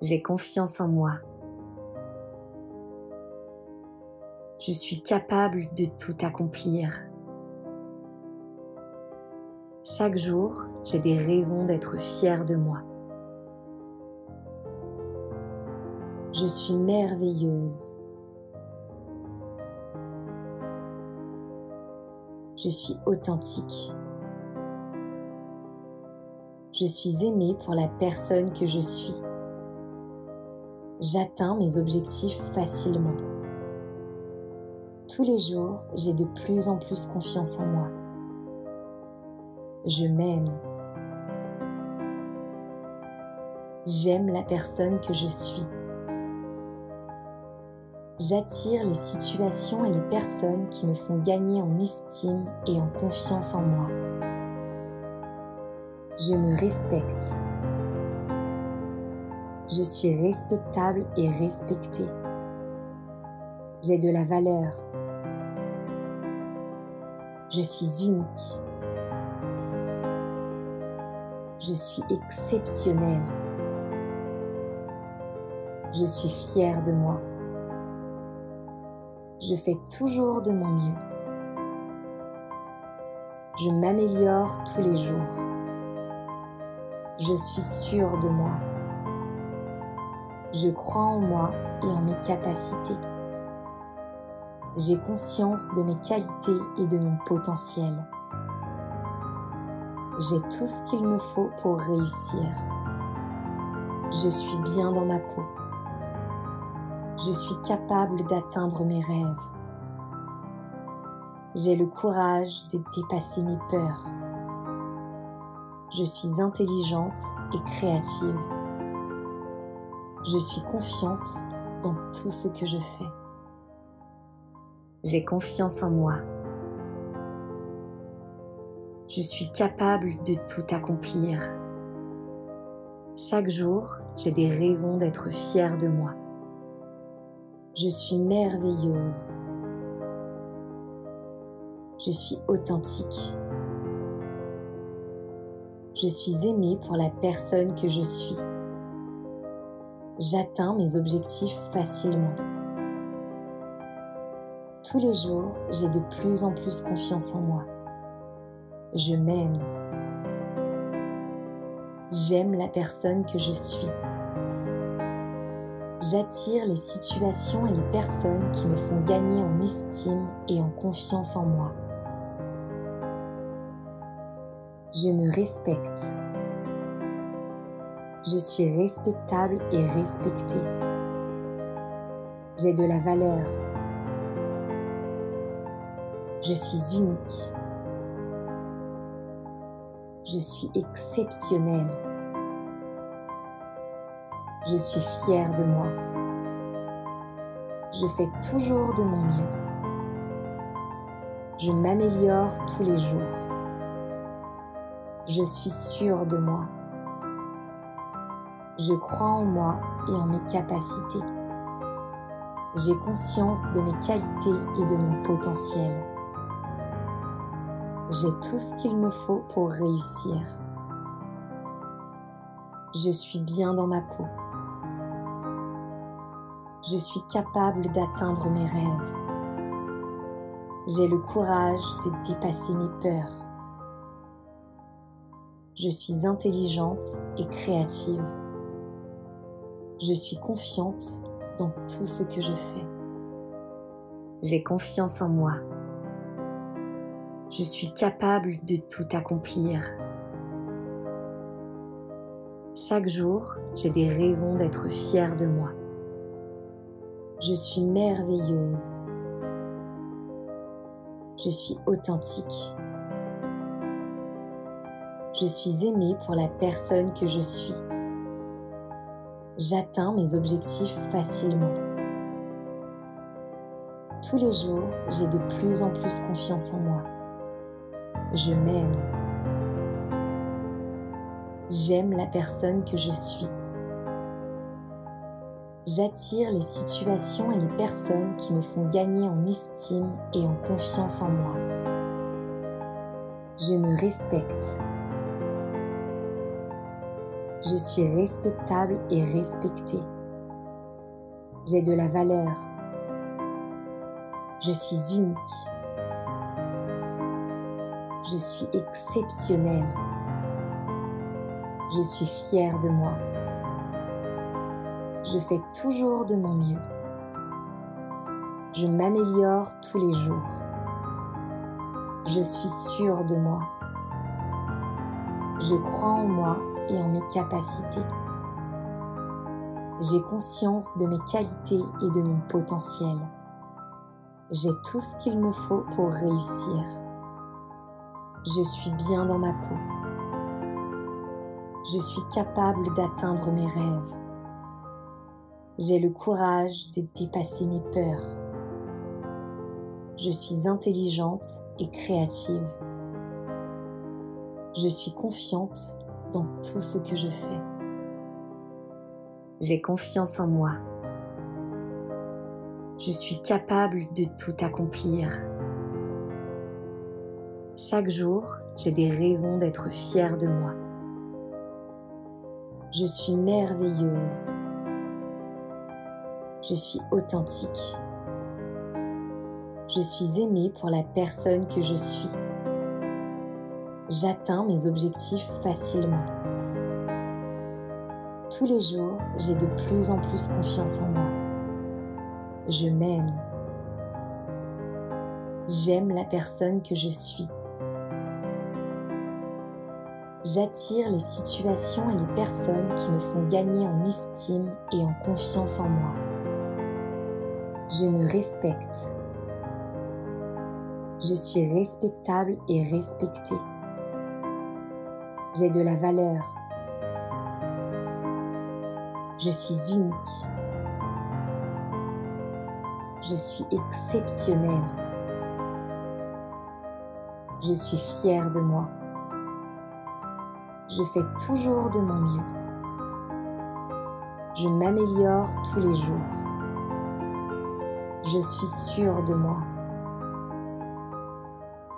J'ai confiance en moi. Je suis capable de tout accomplir. Chaque jour, j'ai des raisons d'être fière de moi. Je suis merveilleuse. Je suis authentique. Je suis aimée pour la personne que je suis. J'atteins mes objectifs facilement. Tous les jours, j'ai de plus en plus confiance en moi. Je m'aime. J'aime la personne que je suis. J'attire les situations et les personnes qui me font gagner en estime et en confiance en moi. Je me respecte. Je suis respectable et respectée. J'ai de la valeur. Je suis unique. Je suis exceptionnelle. Je suis fière de moi. Je fais toujours de mon mieux. Je m'améliore tous les jours. Je suis sûre de moi. Je crois en moi et en mes capacités. J'ai conscience de mes qualités et de mon potentiel. J'ai tout ce qu'il me faut pour réussir. Je suis bien dans ma peau. Je suis capable d'atteindre mes rêves. J'ai le courage de dépasser mes peurs. Je suis intelligente et créative. Je suis confiante dans tout ce que je fais. J'ai confiance en moi. Je suis capable de tout accomplir. Chaque jour, j'ai des raisons d'être fière de moi. Je suis merveilleuse. Je suis authentique. Je suis aimée pour la personne que je suis. J'atteins mes objectifs facilement. Tous les jours, j'ai de plus en plus confiance en moi. Je m'aime. J'aime la personne que je suis. J'attire les situations et les personnes qui me font gagner en estime et en confiance en moi. Je me respecte. Je suis respectable et respectée. J'ai de la valeur. Je suis unique. Je suis exceptionnelle. Je suis fière de moi. Je fais toujours de mon mieux. Je m'améliore tous les jours. Je suis sûre de moi. Je crois en moi et en mes capacités. J'ai conscience de mes qualités et de mon potentiel. J'ai tout ce qu'il me faut pour réussir. Je suis bien dans ma peau. Je suis capable d'atteindre mes rêves. J'ai le courage de dépasser mes peurs. Je suis intelligente et créative. Je suis confiante dans tout ce que je fais. J'ai confiance en moi. Je suis capable de tout accomplir. Chaque jour, j'ai des raisons d'être fière de moi. Je suis merveilleuse. Je suis authentique. Je suis aimée pour la personne que je suis. J'atteins mes objectifs facilement. Tous les jours, j'ai de plus en plus confiance en moi. Je m'aime. J'aime la personne que je suis. J'attire les situations et les personnes qui me font gagner en estime et en confiance en moi. Je me respecte. Je suis respectable et respectée. J'ai de la valeur. Je suis unique. Je suis exceptionnelle. Je suis fière de moi. Je fais toujours de mon mieux. Je m'améliore tous les jours. Je suis sûre de moi. Je crois en moi et en mes capacités. J'ai conscience de mes qualités et de mon potentiel. J'ai tout ce qu'il me faut pour réussir. Je suis bien dans ma peau. Je suis capable d'atteindre mes rêves. J'ai le courage de dépasser mes peurs. Je suis intelligente et créative. Je suis confiante dans tout ce que je fais. J'ai confiance en moi. Je suis capable de tout accomplir. Chaque jour, j'ai des raisons d'être fière de moi. Je suis merveilleuse. Je suis authentique. Je suis aimée pour la personne que je suis. J'atteins mes objectifs facilement. Tous les jours, j'ai de plus en plus confiance en moi. Je m'aime. J'aime la personne que je suis. J'attire les situations et les personnes qui me font gagner en estime et en confiance en moi. Je me respecte. Je suis respectable et respectée. J'ai de la valeur. Je suis unique. Je suis exceptionnelle. Je suis fière de moi. Je fais toujours de mon mieux. Je m'améliore tous les jours. Je suis sûre de moi.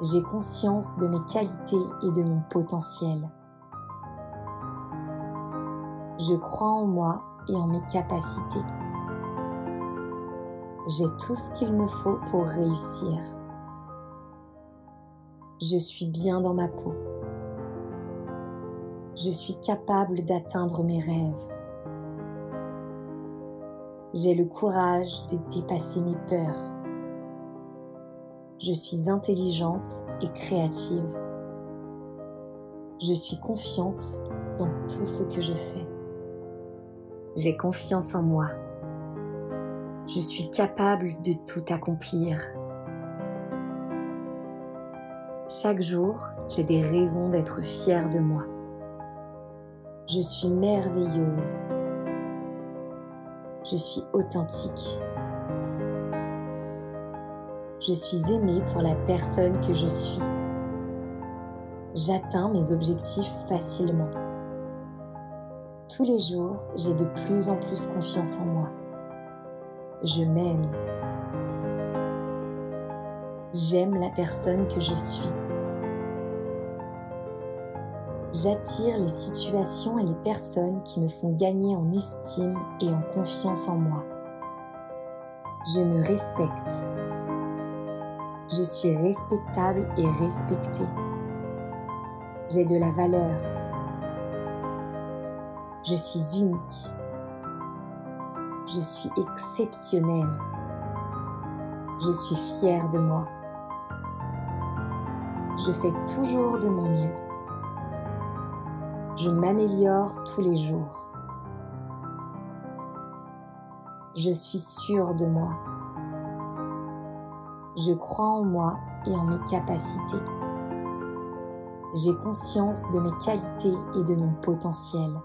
J'ai conscience de mes qualités et de mon potentiel. Je crois en moi et en mes capacités. J'ai tout ce qu'il me faut pour réussir. Je suis bien dans ma peau. Je suis capable d'atteindre mes rêves. J'ai le courage de dépasser mes peurs. Je suis intelligente et créative. Je suis confiante dans tout ce que je fais. J'ai confiance en moi. Je suis capable de tout accomplir. Chaque jour, j'ai des raisons d'être fière de moi. Je suis merveilleuse. Je suis authentique. Je suis aimée pour la personne que je suis. J'atteins mes objectifs facilement. Tous les jours, j'ai de plus en plus confiance en moi. Je m'aime. J'aime la personne que je suis. J'attire les situations et les personnes qui me font gagner en estime et en confiance en moi. Je me respecte. Je suis respectable et respectée. J'ai de la valeur. Je suis unique. Je suis exceptionnelle. Je suis fière de moi. Je fais toujours de mon mieux. Je m'améliore tous les jours. Je suis sûre de moi. Je crois en moi et en mes capacités. J'ai conscience de mes qualités et de mon potentiel.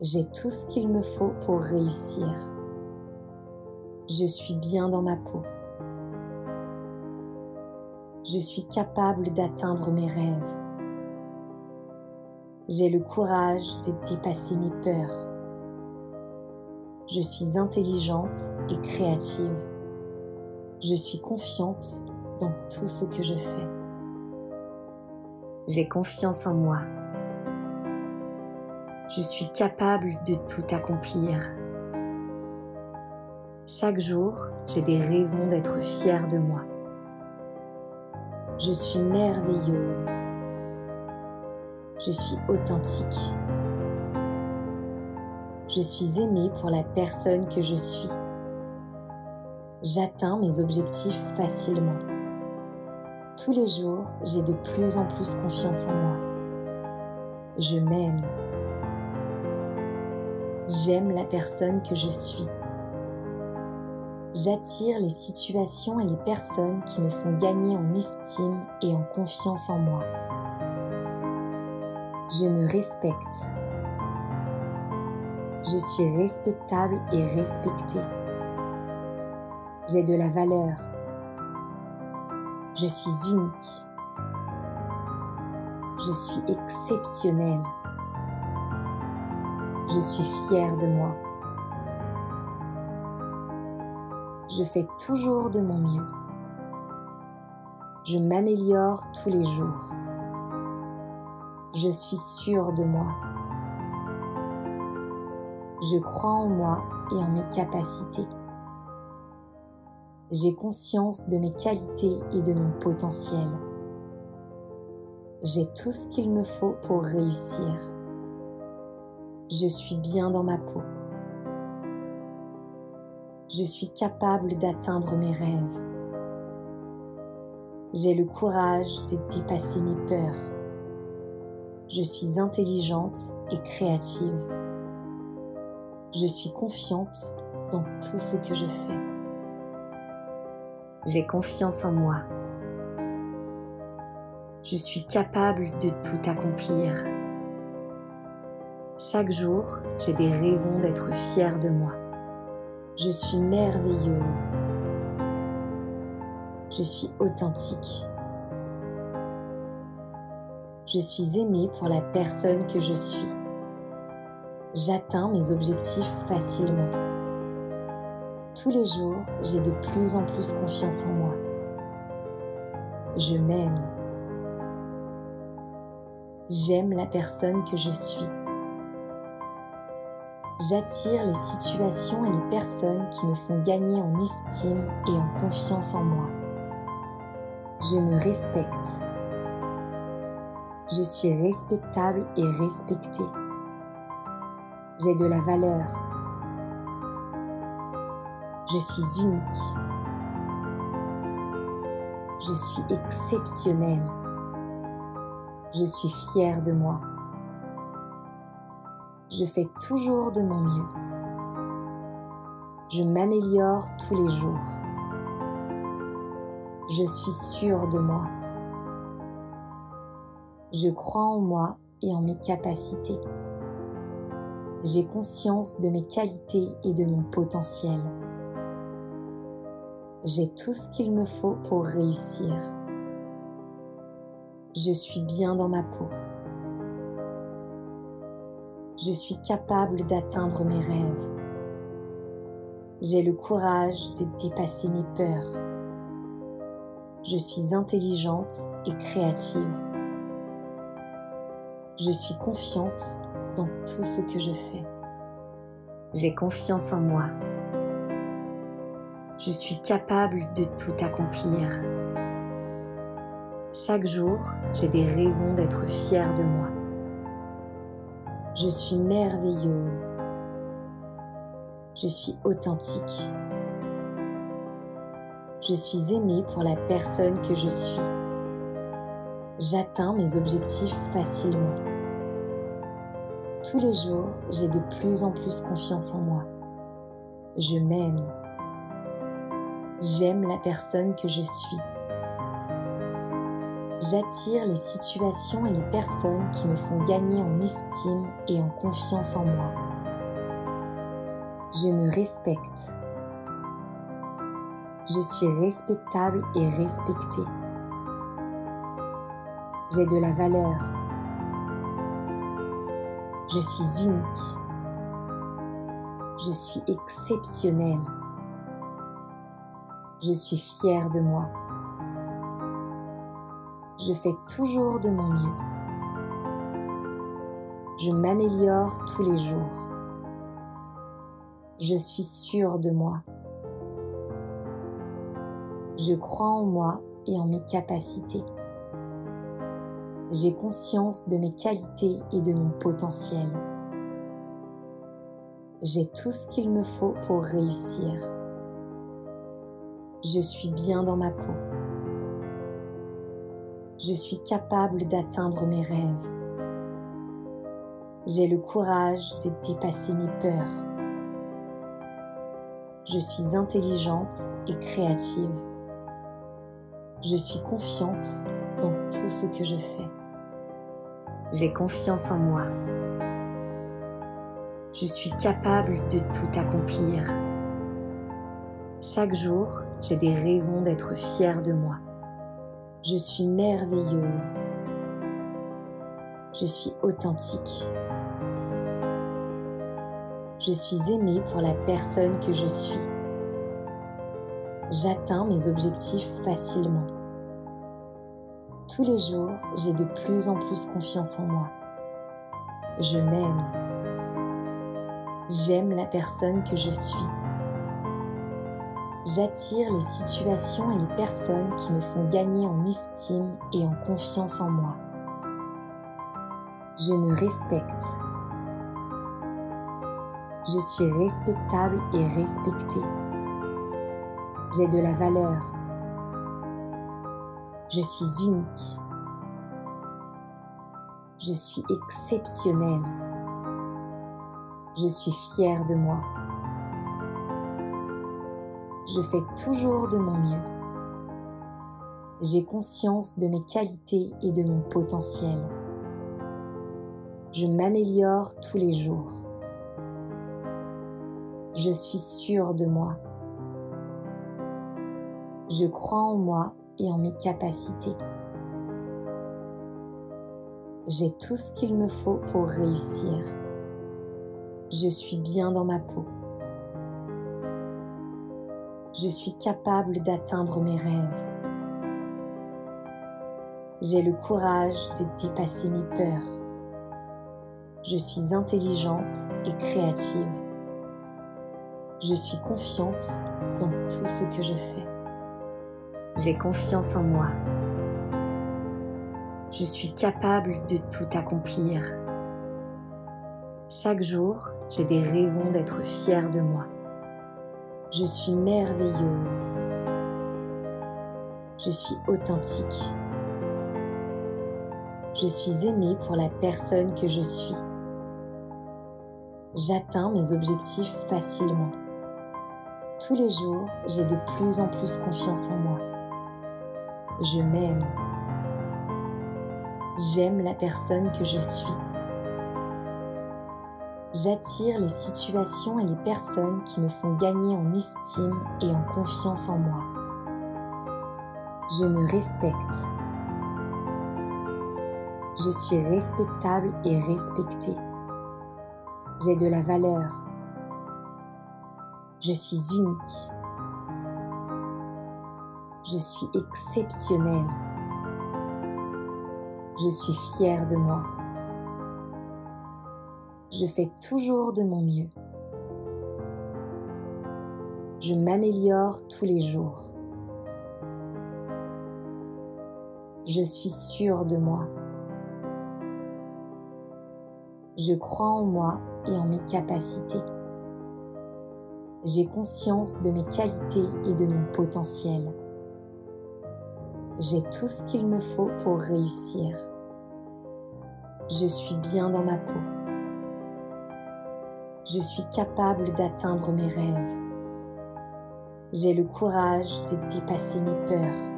J'ai tout ce qu'il me faut pour réussir. Je suis bien dans ma peau. Je suis capable d'atteindre mes rêves. J'ai le courage de dépasser mes peurs. Je suis intelligente et créative. Je suis confiante dans tout ce que je fais. J'ai confiance en moi. Je suis capable de tout accomplir. Chaque jour, j'ai des raisons d'être fière de moi. Je suis merveilleuse. Je suis authentique. Je suis aimée pour la personne que je suis. J'atteins mes objectifs facilement. Tous les jours, j'ai de plus en plus confiance en moi. Je m'aime. J'aime la personne que je suis. J'attire les situations et les personnes qui me font gagner en estime et en confiance en moi. Je me respecte. Je suis respectable et respectée. J'ai de la valeur. Je suis unique. Je suis exceptionnelle. Je suis fière de moi. Je fais toujours de mon mieux. Je m'améliore tous les jours. Je suis sûre de moi. Je crois en moi et en mes capacités. J'ai conscience de mes qualités et de mon potentiel. J'ai tout ce qu'il me faut pour réussir. Je suis bien dans ma peau. Je suis capable d'atteindre mes rêves. J'ai le courage de dépasser mes peurs. Je suis intelligente et créative. Je suis confiante dans tout ce que je fais. J'ai confiance en moi. Je suis capable de tout accomplir. Chaque jour, j'ai des raisons d'être fière de moi. Je suis merveilleuse. Je suis authentique. Je suis aimée pour la personne que je suis. J'atteins mes objectifs facilement. Tous les jours, j'ai de plus en plus confiance en moi. Je m'aime. J'aime la personne que je suis. J'attire les situations et les personnes qui me font gagner en estime et en confiance en moi. Je me respecte. Je suis respectable et respectée. J'ai de la valeur. Je suis unique. Je suis exceptionnelle. Je suis fière de moi. Je fais toujours de mon mieux. Je m'améliore tous les jours. Je suis sûre de moi. Je crois en moi et en mes capacités. J'ai conscience de mes qualités et de mon potentiel. J'ai tout ce qu'il me faut pour réussir. Je suis bien dans ma peau. Je suis capable d'atteindre mes rêves. J'ai le courage de dépasser mes peurs. Je suis intelligente et créative. Je suis confiante dans tout ce que je fais. J'ai confiance en moi. Je suis capable de tout accomplir. Chaque jour, j'ai des raisons d'être fière de moi. Je suis merveilleuse. Je suis authentique. Je suis aimée pour la personne que je suis. J'atteins mes objectifs facilement. Tous les jours, j'ai de plus en plus confiance en moi. Je m'aime. J'aime la personne que je suis. J'attire les situations et les personnes qui me font gagner en estime et en confiance en moi. Je me respecte. Je suis respectable et respectée. J'ai de la valeur. Je suis unique. Je suis exceptionnelle. Je suis fière de moi. Je fais toujours de mon mieux. Je m'améliore tous les jours. Je suis sûre de moi. Je crois en moi et en mes capacités. J'ai conscience de mes qualités et de mon potentiel. J'ai tout ce qu'il me faut pour réussir. Je suis bien dans ma peau. Je suis capable d'atteindre mes rêves. J'ai le courage de dépasser mes peurs. Je suis intelligente et créative. Je suis confiante dans tout ce que je fais. J'ai confiance en moi. Je suis capable de tout accomplir. Chaque jour, j'ai des raisons d'être fière de moi. Je suis merveilleuse. Je suis authentique. Je suis aimée pour la personne que je suis. J'atteins mes objectifs facilement. Tous les jours, j'ai de plus en plus confiance en moi. Je m'aime. J'aime la personne que je suis. J'attire les situations et les personnes qui me font gagner en estime et en confiance en moi. Je me respecte. Je suis respectable et respectée. J'ai de la valeur. Je suis unique. Je suis exceptionnelle. Je suis fière de moi. Je fais toujours de mon mieux. J'ai conscience de mes qualités et de mon potentiel. Je m'améliore tous les jours. Je suis sûre de moi. Je crois en moi et en mes capacités. J'ai tout ce qu'il me faut pour réussir. Je suis bien dans ma peau. Je suis capable d'atteindre mes rêves. J'ai le courage de dépasser mes peurs. Je suis intelligente et créative. Je suis confiante dans tout ce que je fais. J'ai confiance en moi. Je suis capable de tout accomplir. Chaque jour, j'ai des raisons d'être fière de moi. Je suis merveilleuse. Je suis authentique. Je suis aimée pour la personne que je suis. J'atteins mes objectifs facilement. Tous les jours, j'ai de plus en plus confiance en moi. Je m'aime. J'aime la personne que je suis. J'attire les situations et les personnes qui me font gagner en estime et en confiance en moi. Je me respecte. Je suis respectable et respectée. J'ai de la valeur. Je suis unique. Je suis exceptionnelle. Je suis fière de moi. Je fais toujours de mon mieux. Je m'améliore tous les jours. Je suis sûre de moi. Je crois en moi et en mes capacités. J'ai conscience de mes qualités et de mon potentiel. J'ai tout ce qu'il me faut pour réussir. Je suis bien dans ma peau. Je suis capable d'atteindre mes rêves. J'ai le courage de dépasser mes peurs.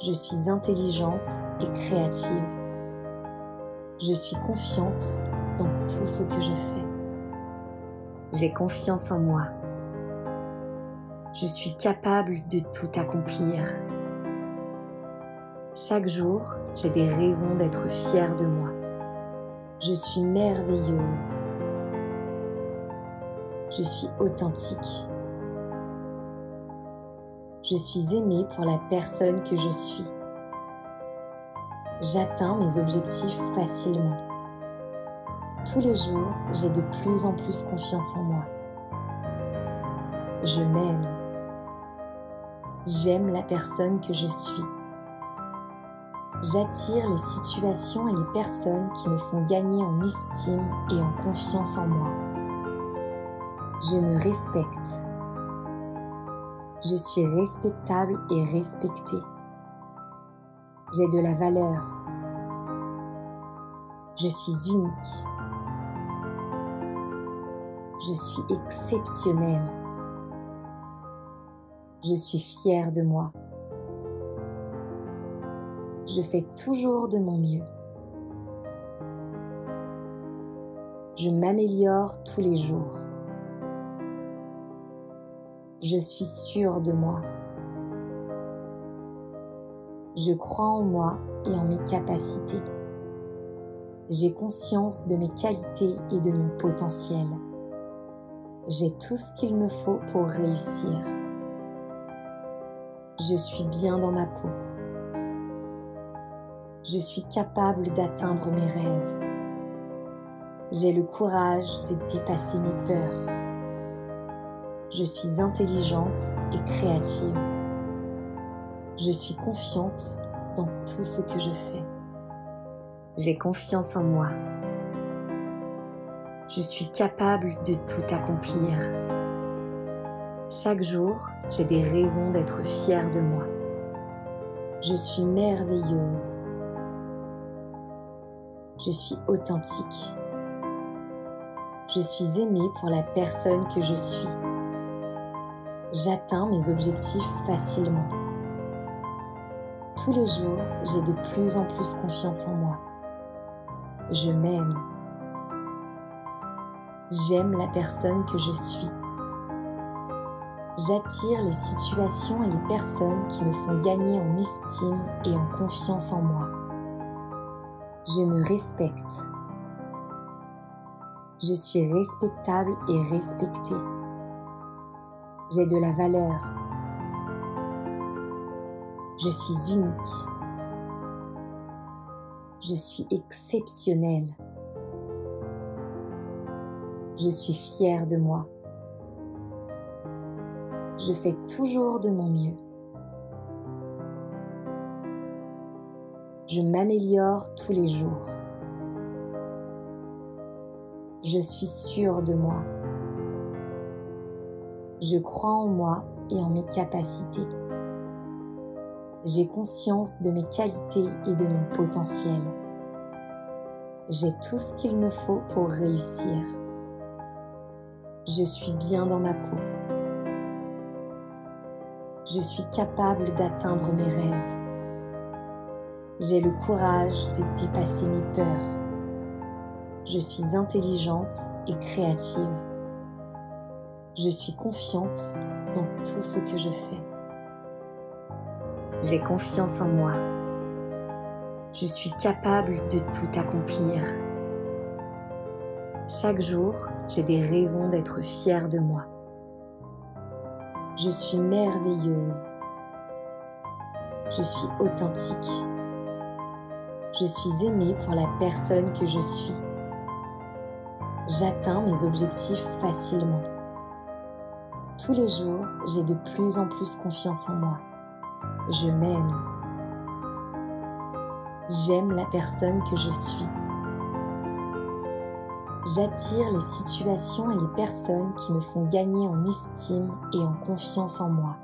Je suis intelligente et créative. Je suis confiante dans tout ce que je fais. J'ai confiance en moi. Je suis capable de tout accomplir. Chaque jour, j'ai des raisons d'être fière de moi. Je suis merveilleuse. Je suis authentique. Je suis aimée pour la personne que je suis. J'atteins mes objectifs facilement. Tous les jours, j'ai de plus en plus confiance en moi. Je m'aime. J'aime la personne que je suis. J'attire les situations et les personnes qui me font gagner en estime et en confiance en moi. Je me respecte. Je suis respectable et respectée. J'ai de la valeur. Je suis unique. Je suis exceptionnelle. Je suis fière de moi. Je fais toujours de mon mieux. Je m'améliore tous les jours. Je suis sûre de moi. Je crois en moi et en mes capacités. J'ai conscience de mes qualités et de mon potentiel. J'ai tout ce qu'il me faut pour réussir. Je suis bien dans ma peau. Je suis capable d'atteindre mes rêves. J'ai le courage de dépasser mes peurs. Je suis intelligente et créative. Je suis confiante dans tout ce que je fais. J'ai confiance en moi. Je suis capable de tout accomplir. Chaque jour, j'ai des raisons d'être fière de moi. Je suis merveilleuse je suis authentique. Je suis aimée pour la personne que je suis. J'atteins mes objectifs facilement. Tous les jours, j'ai de plus en plus confiance en moi. Je m'aime. J'aime la personne que je suis. J'attire les situations et les personnes qui me font gagner en estime et en confiance en moi. Je me respecte. Je suis respectable et respectée. J'ai de la valeur. Je suis unique. Je suis exceptionnelle. Je suis fière de moi. Je fais toujours de mon mieux. je m'améliore tous les jours. Je suis sûre de moi. Je crois en moi et en mes capacités. J'ai conscience de mes qualités et de mon potentiel. J'ai tout ce qu'il me faut pour réussir. Je suis bien dans ma peau. Je suis capable d'atteindre mes rêves. J'ai le courage de dépasser mes peurs. Je suis intelligente et créative. Je suis confiante dans tout ce que je fais. J'ai confiance en moi. Je suis capable de tout accomplir. Chaque jour, j'ai des raisons d'être fière de moi. Je suis merveilleuse. Je suis authentique. Je suis aimée pour la personne que je suis. J'atteins mes objectifs facilement. Tous les jours, j'ai de plus en plus confiance en moi. Je m'aime. J'aime la personne que je suis. J'attire les situations et les personnes qui me font gagner en estime et en confiance en moi.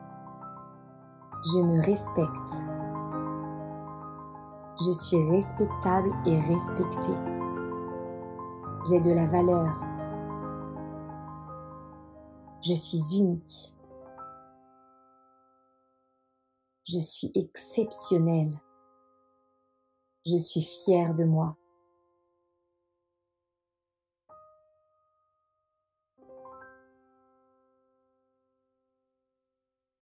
Je me respecte. Je suis respectable et respectée. J'ai de la valeur. Je suis unique. Je suis exceptionnelle. Je suis fière de moi.